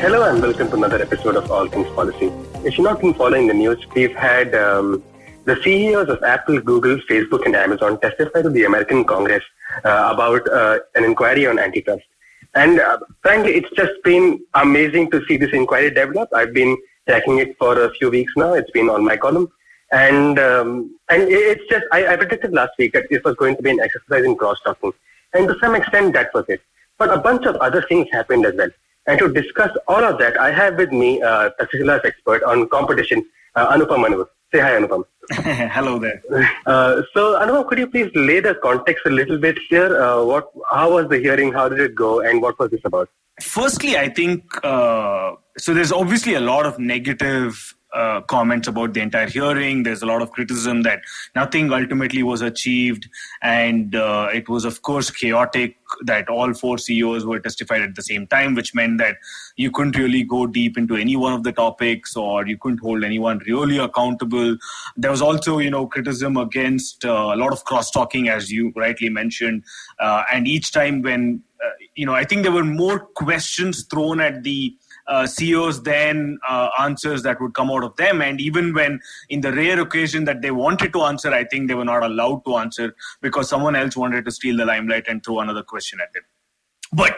Hello and welcome to another episode of All Things Policy. If you've not been following the news, we've had um, the CEOs of Apple, Google, Facebook, and Amazon testify to the American Congress uh, about uh, an inquiry on antitrust. And uh, frankly, it's just been amazing to see this inquiry develop. I've been tracking it for a few weeks now. It's been on my column. And um, and it's just, I, I predicted last week that this was going to be an exercise in cross talking. And to some extent, that was it. But a bunch of other things happened as well. And to discuss all of that, I have with me uh, Takshila's expert on competition, uh, Anupam Manur. Say hi, Anupam. Hello there. Uh, so, Anupam, could you please lay the context a little bit here? Uh, what, how was the hearing? How did it go? And what was this about? Firstly, I think uh, so. There's obviously a lot of negative uh, comments about the entire hearing. There's a lot of criticism that nothing ultimately was achieved, and uh, it was, of course, chaotic. That all four CEOs were testified at the same time, which meant that you couldn't really go deep into any one of the topics, or you couldn't hold anyone really accountable. There was also, you know, criticism against uh, a lot of cross talking, as you rightly mentioned, uh, and each time when uh, you know, I think there were more questions thrown at the uh, CEOs then uh, answers that would come out of them. And even when, in the rare occasion that they wanted to answer, I think they were not allowed to answer because someone else wanted to steal the limelight and throw another question at them. But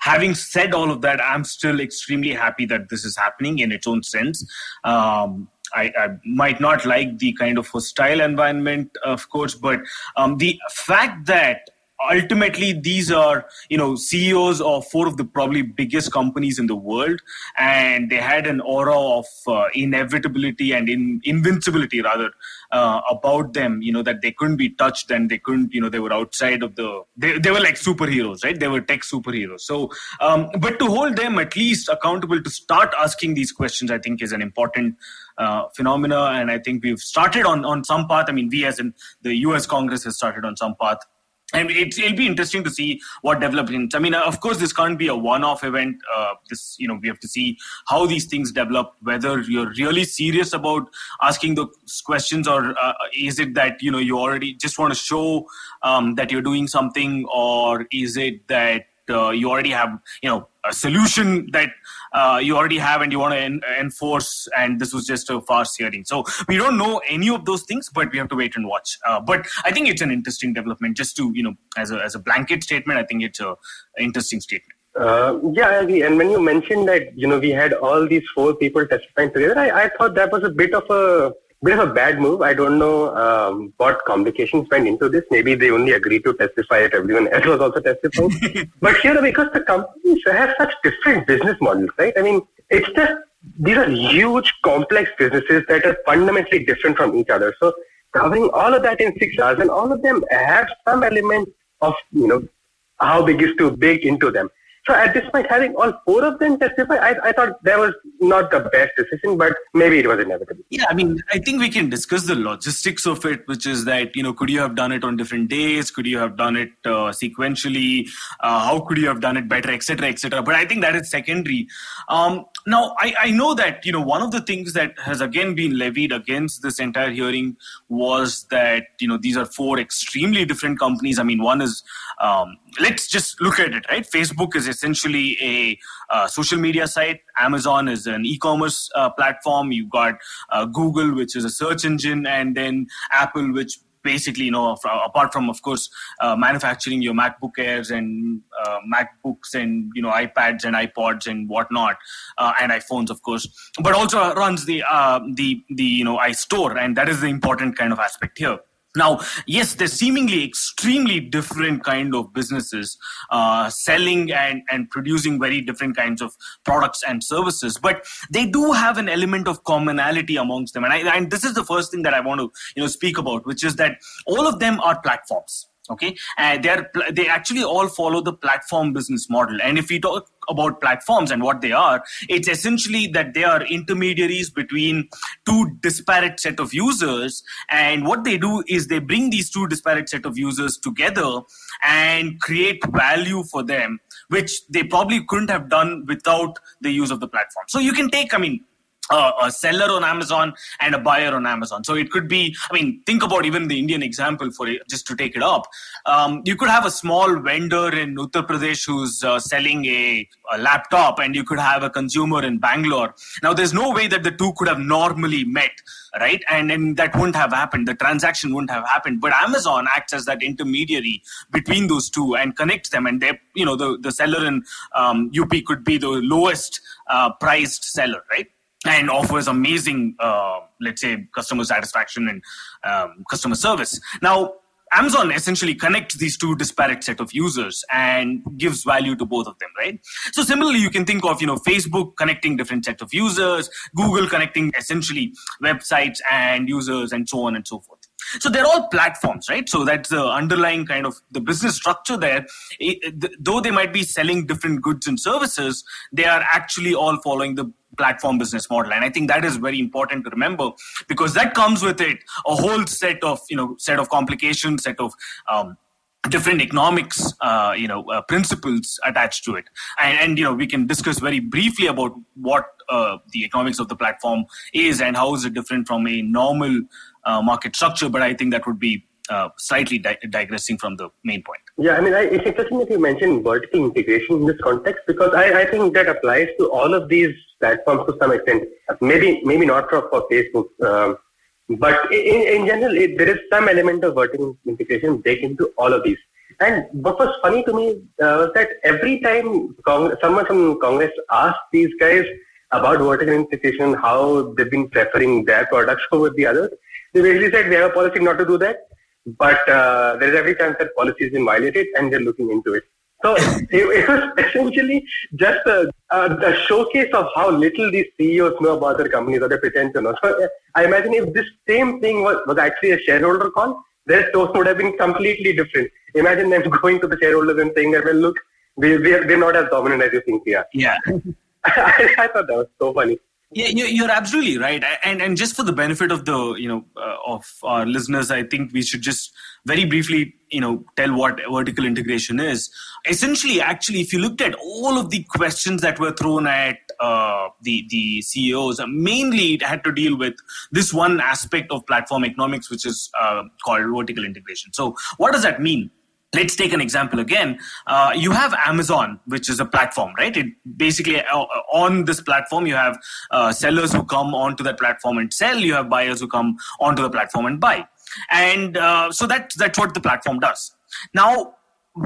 having said all of that, I'm still extremely happy that this is happening in its own sense. Um, I, I, might not like the kind of hostile environment, of course, but um, the fact that ultimately these are you know ceos of four of the probably biggest companies in the world and they had an aura of uh, inevitability and in, invincibility rather uh, about them you know that they couldn't be touched and they couldn't you know they were outside of the they, they were like superheroes right? They were tech superheroes. So um, but to hold them at least accountable to start asking these questions i think is an important uh, phenomena and i think we've started on on some path. I mean we as in the us congress has started on some path I mean, it, will be interesting to see what developments. I mean, of course, this can't be a one-off event. Uh, this, you know, we have to see how these things develop. Whether you're really serious about asking those questions, or uh, is it that you know you already just want to show um, that you're doing something, or is it that uh, you already have you know a solution that uh, you already have and you want to en- enforce and this was just a fast hearing. So we don't know any of those things but we have to wait and watch. Uh, but i think it's an interesting development. Just to you know as a, as a blanket statement i think it's a interesting statement. Uh, yeah, I agree. And when you mentioned that, you know, we had all these four people testifying together, I, I thought that was a bit of a bit of a bad move. I don't know um, what complications went into this. Maybe they only agreed to testify if everyone else was also testifying. but here, because the companies have such different business models, right? I mean, it's just these are huge, complex businesses that are fundamentally different from each other. So covering all of that in six hours, and all of them have some element of you know how big is too big into them. So at this point, having all four of them testify, I, I thought that was not the best decision, but maybe it was inevitable. Yeah, I mean, I think we can discuss the logistics of it, which is that, you know, could you have done it on different days? Could you have done it uh, sequentially? Uh, how could you have done it better, etc., etc.? But I think that is secondary. Um, now, I, I know that, you know, one of the things that has again been levied against this entire hearing was that, you know, these are four extremely different companies. I mean, one is, um, let's just look at it, right? Facebook is essentially a uh, social media site. Amazon is an e-commerce uh, platform. You've got uh, Google, which is a search engine, and then Apple, which basically you know apart from of course uh, manufacturing your macbook airs and uh, macbooks and you know ipads and ipods and whatnot uh, and iphones of course but also runs the uh, the the you know iStore and that is the important kind of aspect here now, yes, they're seemingly extremely different kind of businesses, uh, selling and, and producing very different kinds of products and services, but they do have an element of commonality amongst them. And, I, and this is the first thing that I want to you know speak about, which is that all of them are platforms okay and they are they actually all follow the platform business model and if we talk about platforms and what they are, it's essentially that they are intermediaries between two disparate set of users. And what they do is they bring these two disparate set of users together and create value for them, which they probably couldn't have done without the use of the platform. So you can take, I mean, uh, a seller on Amazon and a buyer on Amazon. So it could be, I mean, think about even the Indian example for it, just to take it up. Um, you could have a small vendor in Uttar Pradesh who's uh, selling a, a, laptop, and you could have a consumer in Bangalore. Now, there's no way that the two could have normally met, right? And, and that wouldn't have happened. The transaction wouldn't have happened. But Amazon acts as that intermediary between those two and connects them. And they, you know, the, the seller in um, UP could be the lowest uh, priced seller, right? And offers amazing, uh, let's say, customer satisfaction and um, customer service. Now, Amazon essentially connects these two disparate set of users and gives value to both of them, right? So similarly, you can think of you know Facebook connecting different set of users, Google connecting essentially websites and users, and so on and so forth. So they're all platforms, right? So that's the underlying kind of the business structure there. It, though they might be selling different goods and services, they are actually all following the platform business model and i think that is very important to remember because that comes with it a whole set of you know set of complications set of um, different economics uh, you know uh, principles attached to it and, and, you know we can discuss very briefly about what uh, the economics of the platform is and how is it different from a normal uh, market structure but i think that would be uh, slightly di- digressing from the main point. Yeah, I mean, I, it's interesting that you mentioned vertical integration in this context because I, I think that applies to all of these platforms to some extent. Maybe maybe not for, for Facebook, um, but in, in general, it, there is some element of vertical integration baked into all of these. And what was funny to me uh, was that every time Congress, someone from Congress asked these guys about vertical integration, how they've been preferring their products over the others, they basically said we have a policy not to do that but uh, there is every chance that policy has been violated and they're looking into it. So it, it, was essentially just a, a, a, showcase of how little these CEOs know about their companies or they pretend to know. So I imagine if this same thing was, was actually a shareholder call, their toast would have been completely different. Imagine them going to the shareholders and saying that, well, look, we, we're, we're not as dominant as you think we are. Yeah. I, I thought that was so funny. Yeah, you're absolutely right. And and just for the benefit of the you know uh, of our listeners, I think we should just very briefly you know tell what vertical integration is. Essentially, actually, if you looked at all of the questions that were thrown at uh, the the CEOs, uh, mainly it had to deal with this one aspect of platform economics, which is uh, called vertical integration. So, what does that mean? Let's take an example again. Uh, you have amazon which is a platform right? It basically uh, on this platform you have uh, sellers who come onto that platform and sell. You have buyers who come onto the platform and buy. And uh, so that that's what the platform does. Now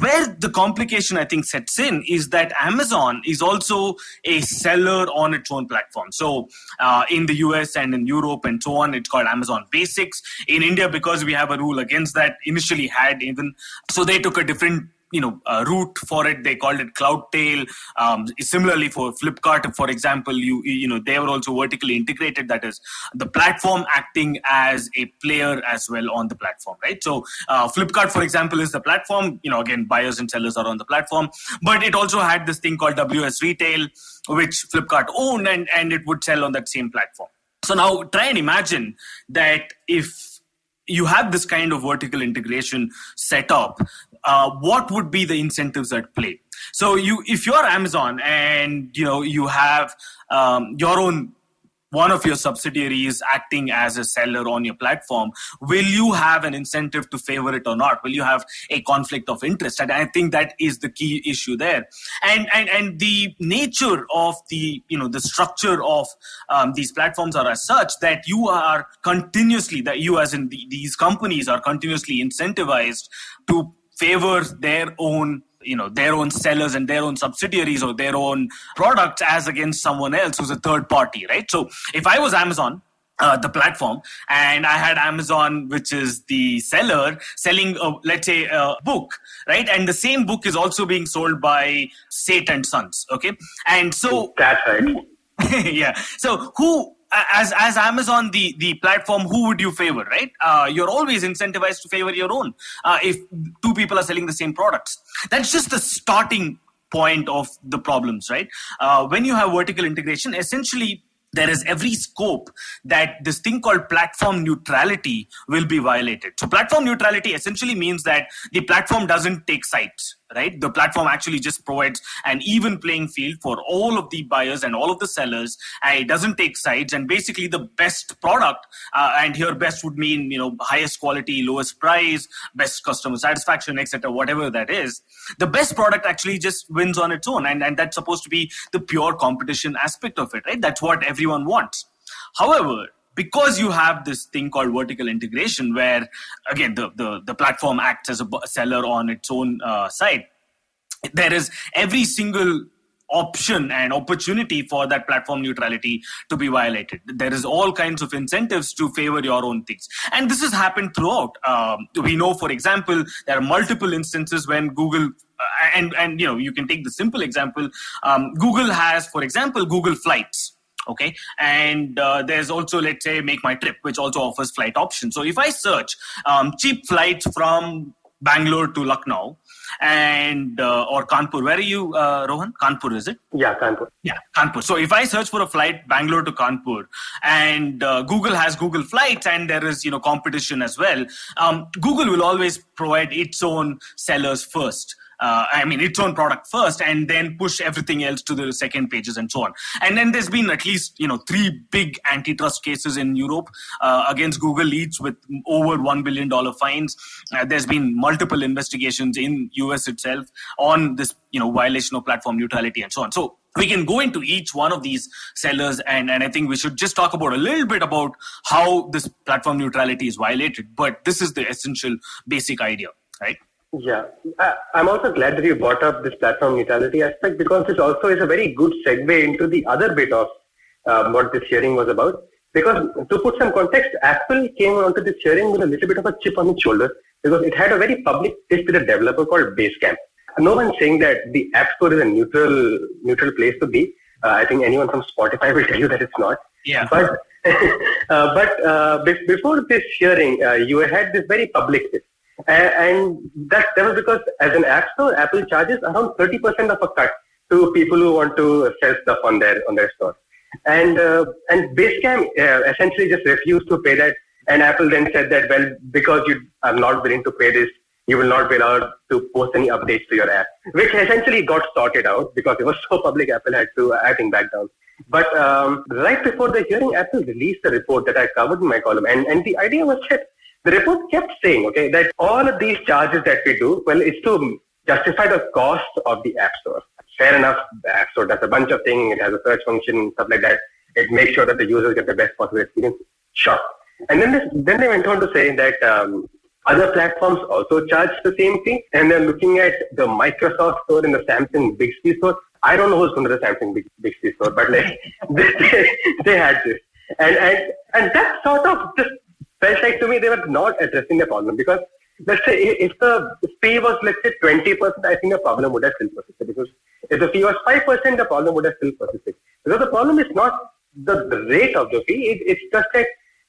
where the complication I think sets in is that Amazon is also a seller on its own platform. So uh, in the US and in Europe and so on, it's called Amazon Basics. In India, because we have a rule against that, initially had even so they took a different you know uh, route for it. They called it cloudtail um, similarly for flipkart for example you you know they were also vertically integrated. That is the platform acting as a player as well on the platform right? So uh, flipkart for example is the platform. You know again buyers and sellers are on the platform. But it also had this thing called ws retail which flipkart owned and and it would sell on that same platform. So now try and imagine that if you have this kind of vertical integration set up uh, what would be the incentives at play? So you if you're amazon and you know you have um, your own one of your subsidiaries acting as a seller on your platform will you have an incentive to favor it or not? Will you have a conflict of interest? And i think that is the key issue there. And and and the nature of the you know the structure of um, these platforms are as such that you are continuously that you as in the, these companies are continuously incentivized to favor their own you know their own sellers and their own subsidiaries or their own products as against someone else who's a third party right? So if i was amazon uh, the platform and i had amazon which is the seller selling a, let's say a book right? And the same book is also being sold by Seth and sons okay? And so that's right. Yeah. So who as as Amazon, the the platform, who would you favor, right? Uh, you're always incentivized to favor your own. Uh, if two people are selling the same products, that's just the starting point of the problems, right? Uh, when you have vertical integration, essentially there is every scope that this thing called platform neutrality will be violated. So, platform neutrality essentially means that the platform doesn't take sides right? The platform actually just provides an even playing field for all of the buyers and all of the sellers. It doesn't take sides. And basically, the best product, uh, and here best would mean you know highest quality, lowest price, best customer satisfaction, etc. Whatever that is, the best product actually just wins on its own, and and that's supposed to be the pure competition aspect of it, right? That's what everyone wants. However, because you have this thing called vertical integration where again the, the, the platform acts as a seller on its own uh, side there is every single option and opportunity for that platform neutrality to be violated. There is all kinds of incentives to favor your own things, and this has happened throughout. Um, we know, for example, there are multiple instances when Google. Uh, and and you know you can take the simple example. Um, Google has, for example, Google Flights, okay? And uh, there's also let's say make my trip which also offers flight options. So if i search um, cheap flights from bangalore to lucknow and uh, or kanpur where are you uh, rohan? Kanpur is it? Yeah kanpur. Yeah kanpur. So if i search for a flight bangalore to kanpur and uh, google has google flights and there is you know competition as well um, google will always provide its own sellers first uh, I mean, its own product first, and then push everything else to the second pages and so on. And then there's been at least you know three big antitrust cases in Europe uh, against Google, each with over one billion dollar fines. Uh, there's been multiple investigations in US itself on this you know violation of platform neutrality and so on. So we can go into each one of these sellers and, and i think we should just talk about a little bit about how this platform neutrality is violated but this is the essential basic idea right yeah, I'm also glad that you brought up this platform neutrality aspect because this also is a very good segue into the other bit of uh, what this hearing was about. Because to put some context, Apple came onto this hearing with a little bit of a chip on its shoulder because it had a very public pitch with a developer called Basecamp. No one's saying that the App Store is a neutral neutral place to be. Uh, I think anyone from Spotify will tell you that it's not. Yeah. But uh, but uh, before this hearing, uh, you had this very public pitch and that, that was because as an app store, Apple charges around 30% of a cut to people who want to sell stuff on their on their store. And uh, and Basecamp uh, essentially just refused to pay that. And Apple then said that well, because you are not willing to pay this, you will not be allowed to post any updates to your app, which essentially got sorted out because it was so public. Apple had to, I think, back down. But um, right before the hearing, Apple released a report that I covered in my column, and and the idea was that the report kept saying, okay, that all of these charges that we do, well, it's to justify the cost of the App Store. Fair enough, the App Store does a bunch of things. It has a search function, stuff like that. It makes sure that the users get the best possible experience. Sure. And then, this, then they went on to say that um, other platforms also charge the same thing. And they're looking at the Microsoft store and the Samsung Bixby store. I don't know who's going to the Samsung Bixby store, but like they, they had this. And, and, and that sort of just felt like to me they were not addressing the problem because let's say if the fee was let's say 20%, I think the problem would have still persisted because if the fee was 5%, the problem would have still persisted. Because the problem is not the, rate of the fee, it, it's just that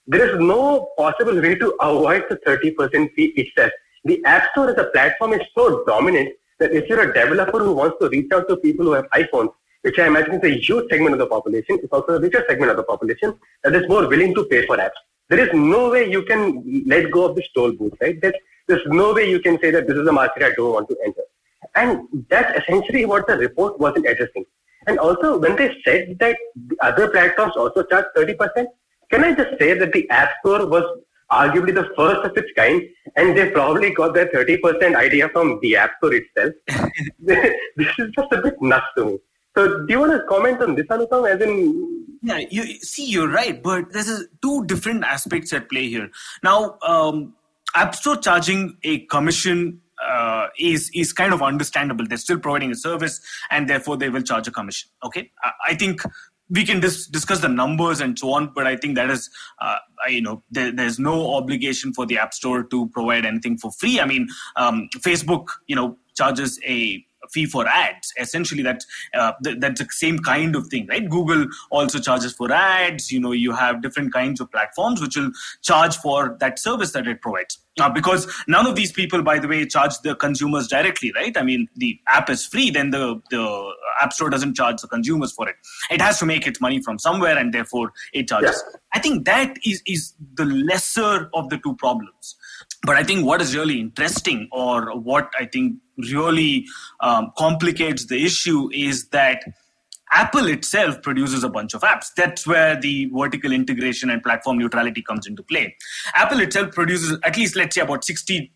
there is no possible way to avoid the 30% fee itself. The App Store as a platform is so dominant that if you're a developer who wants to reach out to people who have iPhones, which I imagine is a huge segment of the population, it's also a richer segment of the population that is more willing to pay for apps there is no way you can let go of this toll booth, right? There's, there's no way you can say that this is a market I don't want to enter. And that's essentially what the report wasn't addressing. And also, when they said that the other platforms also charge 30%, can I just say that the App Store was arguably the first of its kind, and they probably got their 30% idea from the App Store itself? this is just a bit nuts to me. So, do you want to comment on this, Anupam? As in, yeah, you see, you're right, but there's two different aspects at play here. Now, um, App Store charging a commission uh, is is kind of understandable. They're still providing a service, and therefore they will charge a commission. Okay, I, I think we can dis- discuss the numbers and so on, but I think that is, uh, you know, there, there's no obligation for the App Store to provide anything for free. I mean, um, Facebook, you know, charges a fee for ads. Essentially, that's uh, th- that's the same kind of thing, right? Google also charges for ads. You know, you have different kinds of platforms which will charge for that service that it provides. Uh, because none of these people, by the way, charge the consumers directly, right? I mean, the app is free, then the the app store doesn't charge the consumers for it. It has to make its money from somewhere, and therefore it charges. Yeah. I think that is is the lesser of the two problems. But I think what is really interesting, or what I think really um, complicates the issue, is that Apple itself produces a bunch of apps. That's where the vertical integration and platform neutrality comes into play. Apple itself produces at least, let's say, about 60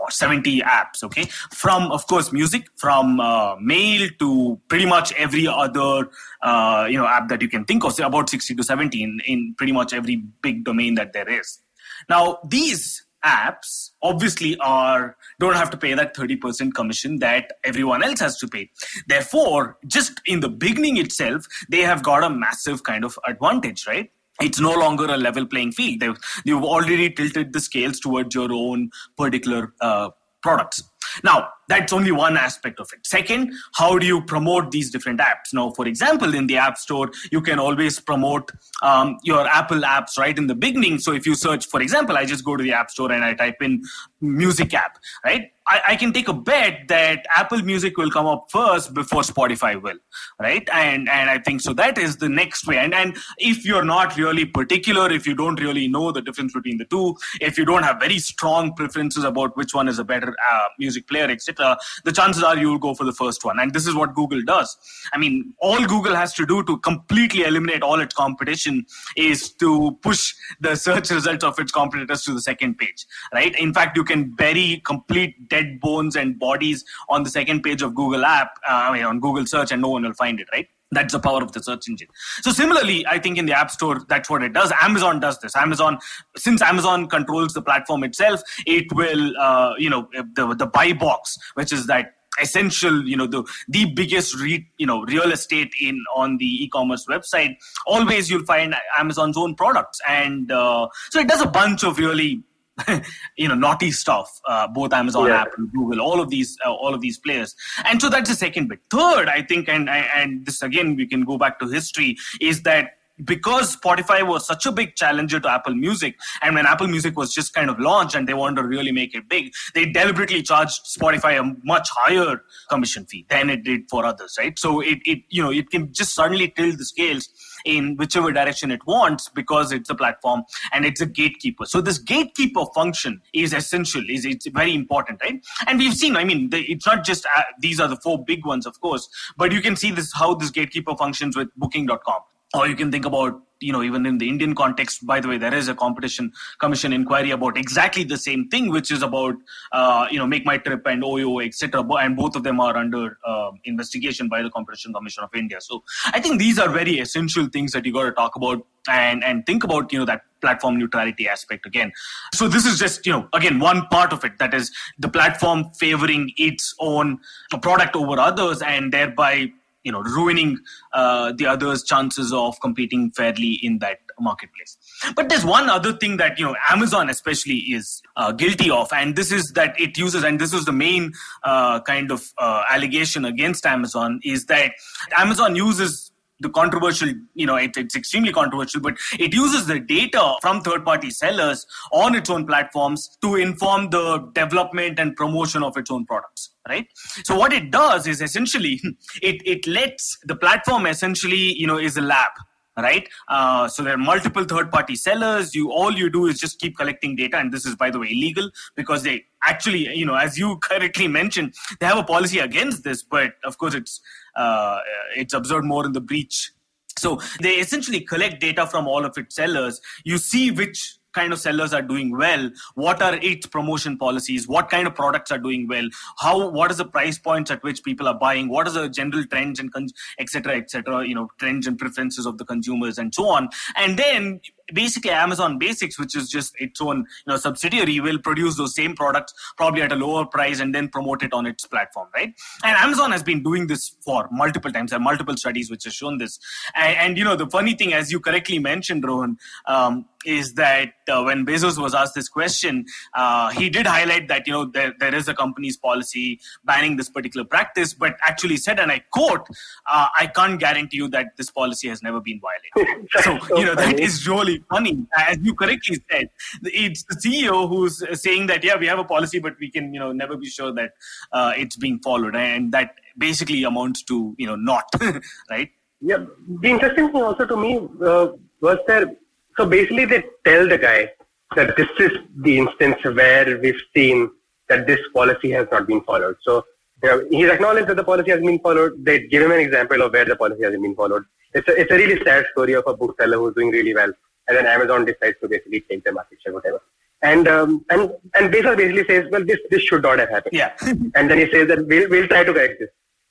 or 70 apps, okay? From, of course, music, from uh, mail to pretty much every other, uh, you know, app that you can think of, so about 60 to 70 in, in pretty much every big domain that there is. Now, these apps obviously are don't have to pay that 30% commission that everyone else has to pay. Therefore just in the beginning itself they have got a massive kind of advantage right? It's no longer a level playing field. They've, you've already tilted the scales towards your own particular uh, products now that's only one aspect of it. Second, how do you promote these different apps? Now, for example, in the App Store, you can always promote um, your Apple apps right in the beginning. So if you search, for example, I just go to the App Store and I type in music app, right? I, I can take a bet that Apple Music will come up first before Spotify will, right? And and I think so that is the next way. And and if you're not really particular, if you don't really know the difference between the two, if you don't have very strong preferences about which one is a better uh, music player, etc the chances are you will go for the first one. And this is what Google does. I mean, all Google has to do to completely eliminate all its competition is to push the search results of its competitors to the second page, right? In fact, you can bury complete dead bones and bodies on the second page of Google app, uh, on Google search, and no one will find it, right? That's the power of the search engine. So similarly, I think in the App Store, that's what it does. Amazon does this. Amazon, since Amazon controls the platform itself, it will, uh, you know, the the buy box, which is that essential you know the the biggest re, you know real estate in on the e-commerce website always you'll find amazon's own products and uh, so it does a bunch of really you know naughty stuff uh, both amazon yeah. apple google all of these uh, all of these players and so that's the second bit third i think and and this again we can go back to history is that because Spotify was such a big challenger to Apple Music, and when Apple Music was just kind of launched and they wanted to really make it big, they deliberately charged Spotify a much higher commission fee than it did for others, right? So it, it you know it can just suddenly tilt the scales in whichever direction it wants because it's a platform and it's a gatekeeper. So this gatekeeper function is essential, is it's very important, right? And we've seen, I mean, the, it's not just uh, these are the four big ones, of course, but you can see this how this gatekeeper functions with Booking.com or you can think about you know even in the indian context by the way there is a competition commission inquiry about exactly the same thing which is about uh, you know make my trip and oyo etc and both of them are under uh, investigation by the competition commission of india. So i think these are very essential things that you got to talk about and and think about you know that platform neutrality aspect again. So this is just you know again one part of it. That is the platform favoring its own product over others and thereby you know ruining uh, the other's chances of competing fairly in that marketplace. But there's one other thing that you know amazon especially is uh, guilty of and this is that it uses and this was the main uh, kind of uh, allegation against amazon is that amazon uses the controversial, you know, it, it's extremely controversial, but it uses the data from third party sellers on its own platforms to inform the development and promotion of its own products right? So what it does is essentially it it lets the platform essentially you know is a lab right? Uh, so there are multiple third party sellers. You all you do is just keep collecting data and this is by the way illegal because they actually you know as you correctly mentioned they have a policy against this but of course it's uh, it's observed more in the breach. So they essentially collect data from all of its sellers. You see which kind of sellers are doing well what are its promotion policies what kind of products are doing well how what is the price points at which people are buying what is the general trends and etc etc you know trends and preferences of the consumers and so on. And then basically Amazon Basics, which is just its own you know subsidiary, will produce those same products probably at a lower price and then promote it on its platform, right? And Amazon has been doing this for multiple times. There are multiple studies which have shown this. And, and you know the funny thing, as you correctly mentioned, Rohan, um, is that uh, when Bezos was asked this question, uh, he did highlight that you know there, there is a company's policy banning this particular practice, but actually said, and I quote, uh, "I can't guarantee you that this policy has never been violated." so, so, you know funny. that is really funny, as you correctly said. It's the CEO who's saying that yeah, we have a policy, but we can you know never be sure that uh, it's being followed, and that basically amounts to you know not right. Yeah, the interesting thing also to me uh, was there so basically, they tell the guy that this is the instance where we've seen that this policy has not been followed. So you know, he's acknowledged that the policy has been followed. They give him an example of where the policy hasn't been followed. It's a, it's a really sad story of a bookseller who's doing really well, and then Amazon decides to basically take the market share, whatever. And um, and and Bezos basically says, well, this this should not have happened. Yeah. and then he says that we'll we'll try to correct this.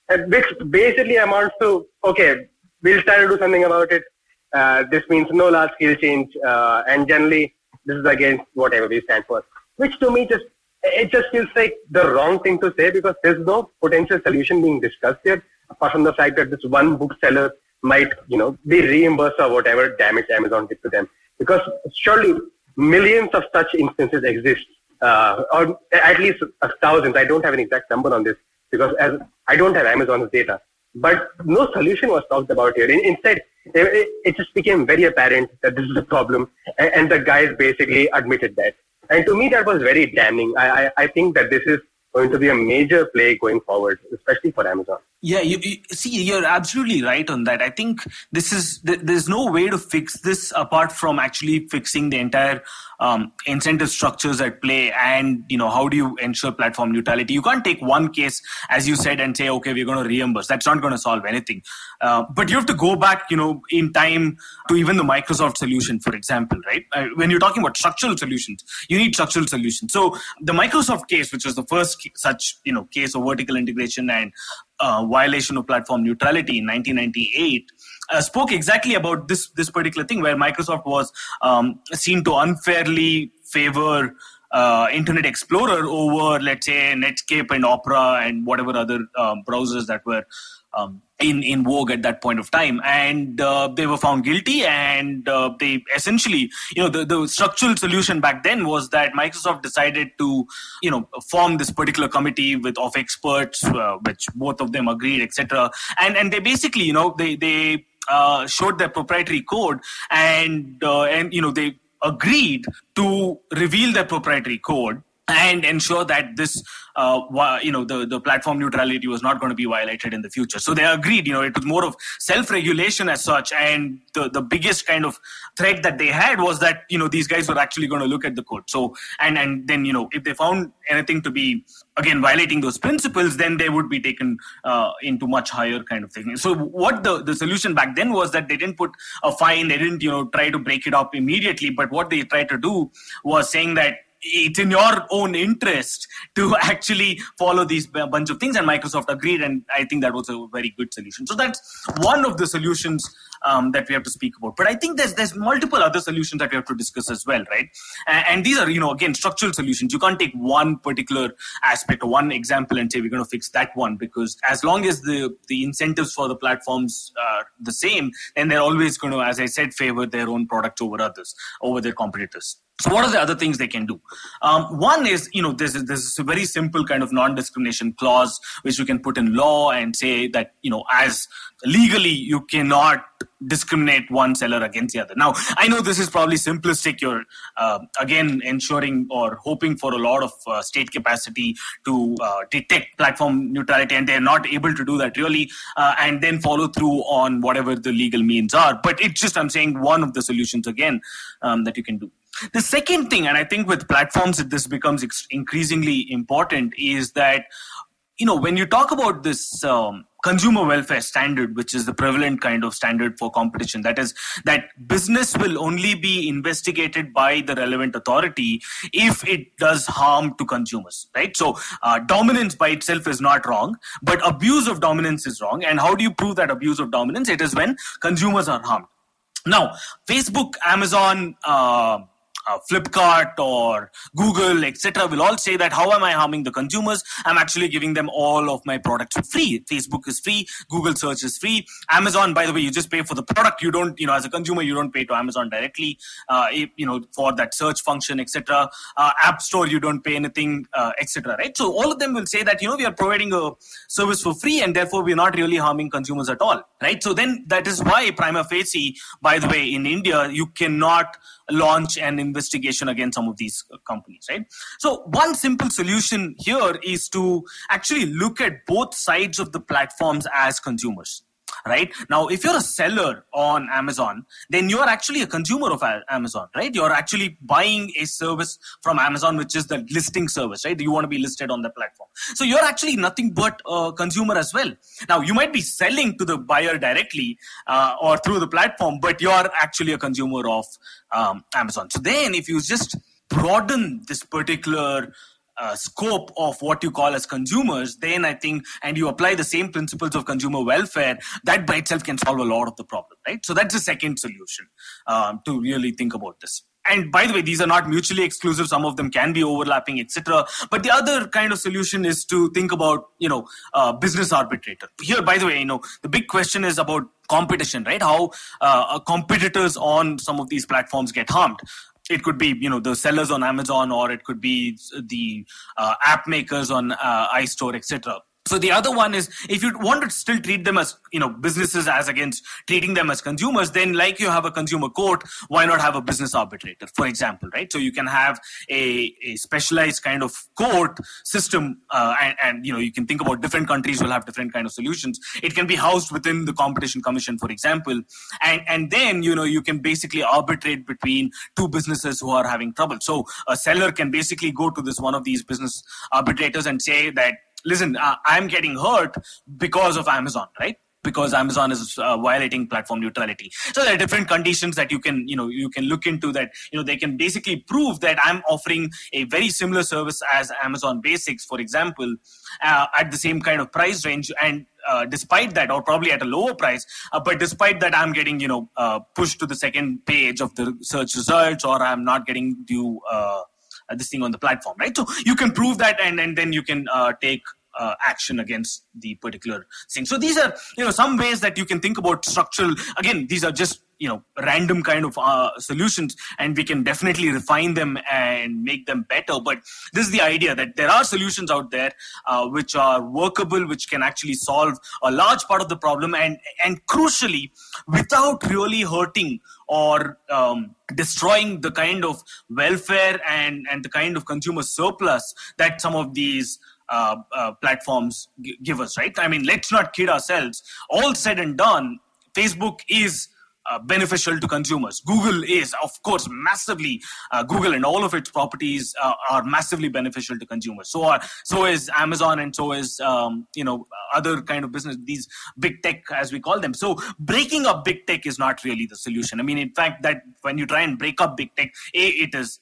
And which basically amounts to okay, we'll try to do something about it. Uh, this means no large scale change, uh, and generally this is against whatever we stand for. Which to me just it just feels like the wrong thing to say because there's no potential solution being discussed here, apart from the fact that this one bookseller might, you know, be reimbursed or whatever damage Amazon did to them. Because surely millions of such instances exist, uh, or at least thousands. I don't have an exact number on this because as I don't have Amazon's data. But no solution was talked about here. Instead, it, just became very apparent that this is a problem, and, and, the guys basically admitted that. And to me, that was very damning. I, I, I think that this is going to be a major play going forward, especially for Amazon. Yeah, you, you, see, you're absolutely right on that. I think this is there's no way to fix this apart from actually fixing the entire um, incentive structures at play, and you know how do you ensure platform neutrality? You can't take one case, as you said, and say, okay, we're going to reimburse. That's not going to solve anything. Uh, but you have to go back, you know, in time to even the Microsoft solution, for example, right? Uh, when you're talking about structural solutions, you need structural solutions. So the Microsoft case, which was the first such you know case of vertical integration and uh, violation of platform neutrality in 1998 uh, spoke exactly about this this particular thing where Microsoft was um, seen to unfairly favor uh, Internet Explorer over, let's say, Netscape and Opera and whatever other um, browsers that were um, in in vogue at that point of time, and uh, they were found guilty. And uh, they essentially, you know, the, the structural solution back then was that Microsoft decided to, you know, form this particular committee with of experts, uh, which both of them agreed, etc. And and they basically, you know, they they uh, showed their proprietary code and uh, and you know they agreed to reveal their proprietary code and ensure that this uh, you know the, the platform neutrality was not going to be violated in the future. So they agreed you know it was more of self-regulation as such and the, the biggest kind of threat that they had was that you know these guys were actually going to look at the code. So and and then you know if they found anything to be again violating those principles then they would be taken uh, into much higher kind of thing. So what the the solution back then was that they didn't put a fine they didn't you know try to break it up immediately but what they tried to do was saying that it's in your own interest to actually follow these bunch of things and microsoft agreed and i think that was a very good solution. So that's one of the solutions um, that we have to speak about. But i think there's there's multiple other solutions that we have to discuss as well right? And, and these are you know again structural solutions. You can't take one particular aspect or one example and say we're going to fix that one because as long as the the incentives for the platforms are the same then they're always going to as i said favor their own products over others over their competitors. So what are the other things they can do? Um, one is, you know, there's, there's a very simple kind of non-discrimination clause which you can put in law and say that, you know, as legally you cannot discriminate one seller against the other. Now, I know this is probably simplistic. You're uh, again ensuring or hoping for a lot of uh, state capacity to uh, detect platform neutrality, and they're not able to do that really, uh, and then follow through on whatever the legal means are. But it's just I'm saying one of the solutions again um, that you can do. The second thing, and I think with platforms, this becomes increasingly important, is that you know when you talk about this um, consumer welfare standard which is the prevalent kind of standard for competition. That is that business will only be investigated by the relevant authority if it does harm to consumers right? So uh, dominance by itself is not wrong but abuse of dominance is wrong. And how do you prove that abuse of dominance? It is when consumers are harmed. Now, Facebook, Amazon, uh, uh, Flipkart or Google, etc., will all say that how am I harming the consumers? I'm actually giving them all of my products free. Facebook is free, Google search is free. Amazon, by the way, you just pay for the product. You don't, you know, as a consumer, you don't pay to Amazon directly, uh, you know, for that search function, etc. Uh, App Store, you don't pay anything, uh, etc. Right? So all of them will say that you know we are providing a service for free, and therefore we're not really harming consumers at all. Right? So then that is why prima facie, by the way, in India, you cannot launch an investigation against some of these uh, companies, right? So one simple solution here is to actually look at both sides of the platforms as consumers right? Now if you're a seller on amazon then you're actually a consumer of amazon right? You're actually buying a service from amazon which is the listing service right? You want to be listed on the platform. So you're actually nothing but a consumer as well. Now you might be selling to the buyer directly uh, or through the platform but you're actually a consumer of um, amazon. So then if you just broaden this particular uh, scope of what you call as consumers, then I think, and you apply the same principles of consumer welfare, that by itself can solve a lot of the problem, right? So that's the second solution um, to really think about this. And by the way, these are not mutually exclusive. Some of them can be overlapping, etc. But the other kind of solution is to think about, you know, uh, business arbitrator. Here, by the way, you know, the big question is about competition, right? How uh, competitors on some of these platforms get harmed it could be you know the sellers on amazon or it could be the uh, app makers on uh, istore etc so the other one is if you want to still treat them as you know businesses as against treating them as consumers, then like you have a consumer court, why not have a business arbitrator, for example, right? So you can have a, a specialized kind of court system, uh, and, and you know you can think about different countries will have different kind of solutions. It can be housed within the competition commission, for example, and and then you know you can basically arbitrate between two businesses who are having trouble. So a seller can basically go to this one of these business arbitrators and say that listen, uh, I'm getting hurt because of Amazon, right? because amazon is uh, violating platform neutrality so there are different conditions that you can you know you can look into that you know they can basically prove that i'm offering a very similar service as amazon basics for example uh, at the same kind of price range and uh, despite that, or probably at a lower price, uh, but despite that, I'm getting you know uh, pushed to the second page of the search results, or I'm not getting due uh, this thing on the platform, right? So you can prove that, and and then you can take uh, action against the particular thing. So these are, you know, some ways that you can think about structural. Again, these are just you know random kind of uh, solutions and we can definitely refine them and make them better but this is the idea that there are solutions out there uh, which are workable which can actually solve a large part of the problem and and crucially without really hurting or um, destroying the kind of welfare and and the kind of consumer surplus that some of these uh, uh, platforms g- give us, right? I mean, let's not kid ourselves. All said and done, Facebook is uh, beneficial to consumers. Google is, of course, massively uh, Google and all of its properties uh, are massively beneficial to consumers. So are so is Amazon and so is um, you know other kind of business. These big tech, as we call them. So breaking up big tech is not really the solution. I mean, in fact, that when you try and break up big tech, a it is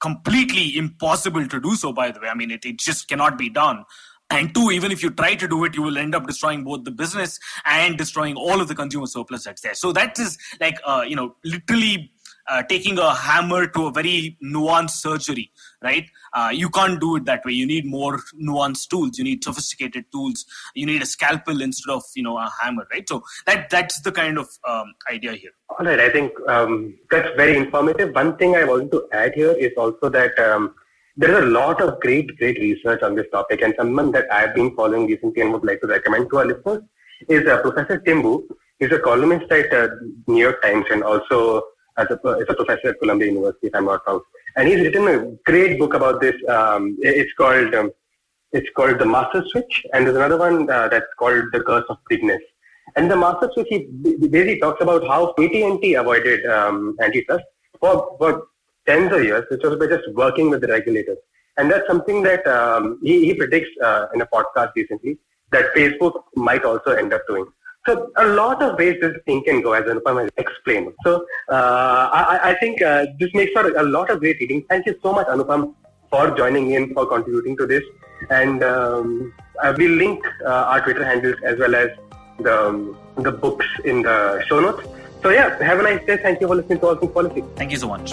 completely impossible to do so by the way i mean it, it just cannot be done and two even if you try to do it you will end up destroying both the business and destroying all of the consumer surplus that's there so that is like uh, you know literally uh, taking a hammer to a very nuanced surgery, right? Uh, you can't do it that way. You need more nuanced tools. You need sophisticated tools. You need a scalpel instead of you know a hammer, right? So that that's the kind of um, idea here. All right, I think um, that's very informative. One thing I want to add here is also that. Um, there is a lot of great, great research on this topic, and someone that I've been following recently and would like to recommend to our listeners is uh, Professor Tim Wu. He's a columnist at uh, New York Times and also as a, a professor at Columbia University, if I'm not wrong. And he's written a great book about this. Um, it's called um, it's called The Master Switch, and there's another one uh, that's called The Curse of Bigness. And the Master Switch, he basically talks about how AT&T avoided um, antitrust for, for tens of years, which was by just working with the regulators. And that's something that um, he, he predicts uh, in a podcast recently that Facebook might also end up doing. So a lot of ways this thing can go, as Anupam has explained. So uh, I, I, think uh, this makes for a lot of great reading. Thank you so much, Anupam, for joining in, for contributing to this. And um, we'll link uh, our Twitter handles as well as the, um, the books in the show notes. So yeah, have a nice day. Thank you for listening to All Things Policy. Thank you so much.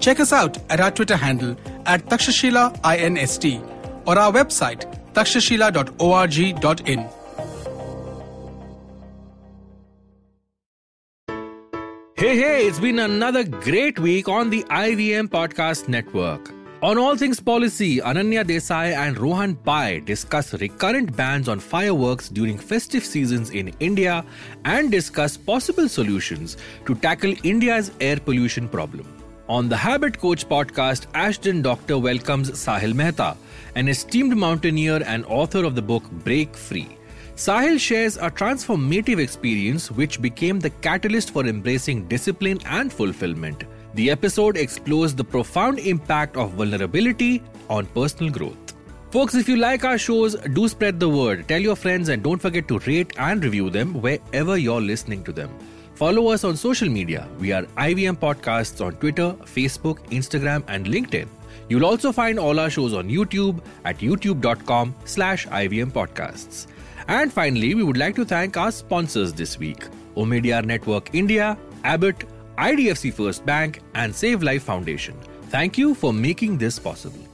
check us out at our Twitter handle at Takshashila INST or our website takshashila.org.in. Hey, hey, it's been another great week on the IVM Podcast Network. On All Things Policy, Ananya Desai and Rohan Pai discuss recurrent bans on fireworks during festive seasons in India and discuss possible solutions to tackle India's air pollution problem. On the Habit Coach podcast, Ashdin Doctor welcomes Sahil Mehta, an esteemed mountaineer and author of the book Break Free. Sahil shares a transformative experience which became the catalyst for embracing discipline and fulfillment. The episode explores the profound impact of vulnerability on personal growth. Folks, if you like our shows, do spread the word. Tell your friends and don't forget to rate and review them wherever you're listening to them. Follow us on social media. We are IVM Podcasts on Twitter, Facebook, Instagram, and LinkedIn. You'll also find all our shows on YouTube at youtube.com slash IVM Podcasts. And finally, we would like to thank our sponsors this week Omidyar Network India, Abbott, IDFC First Bank, and Save Life Foundation. Thank you for making this possible.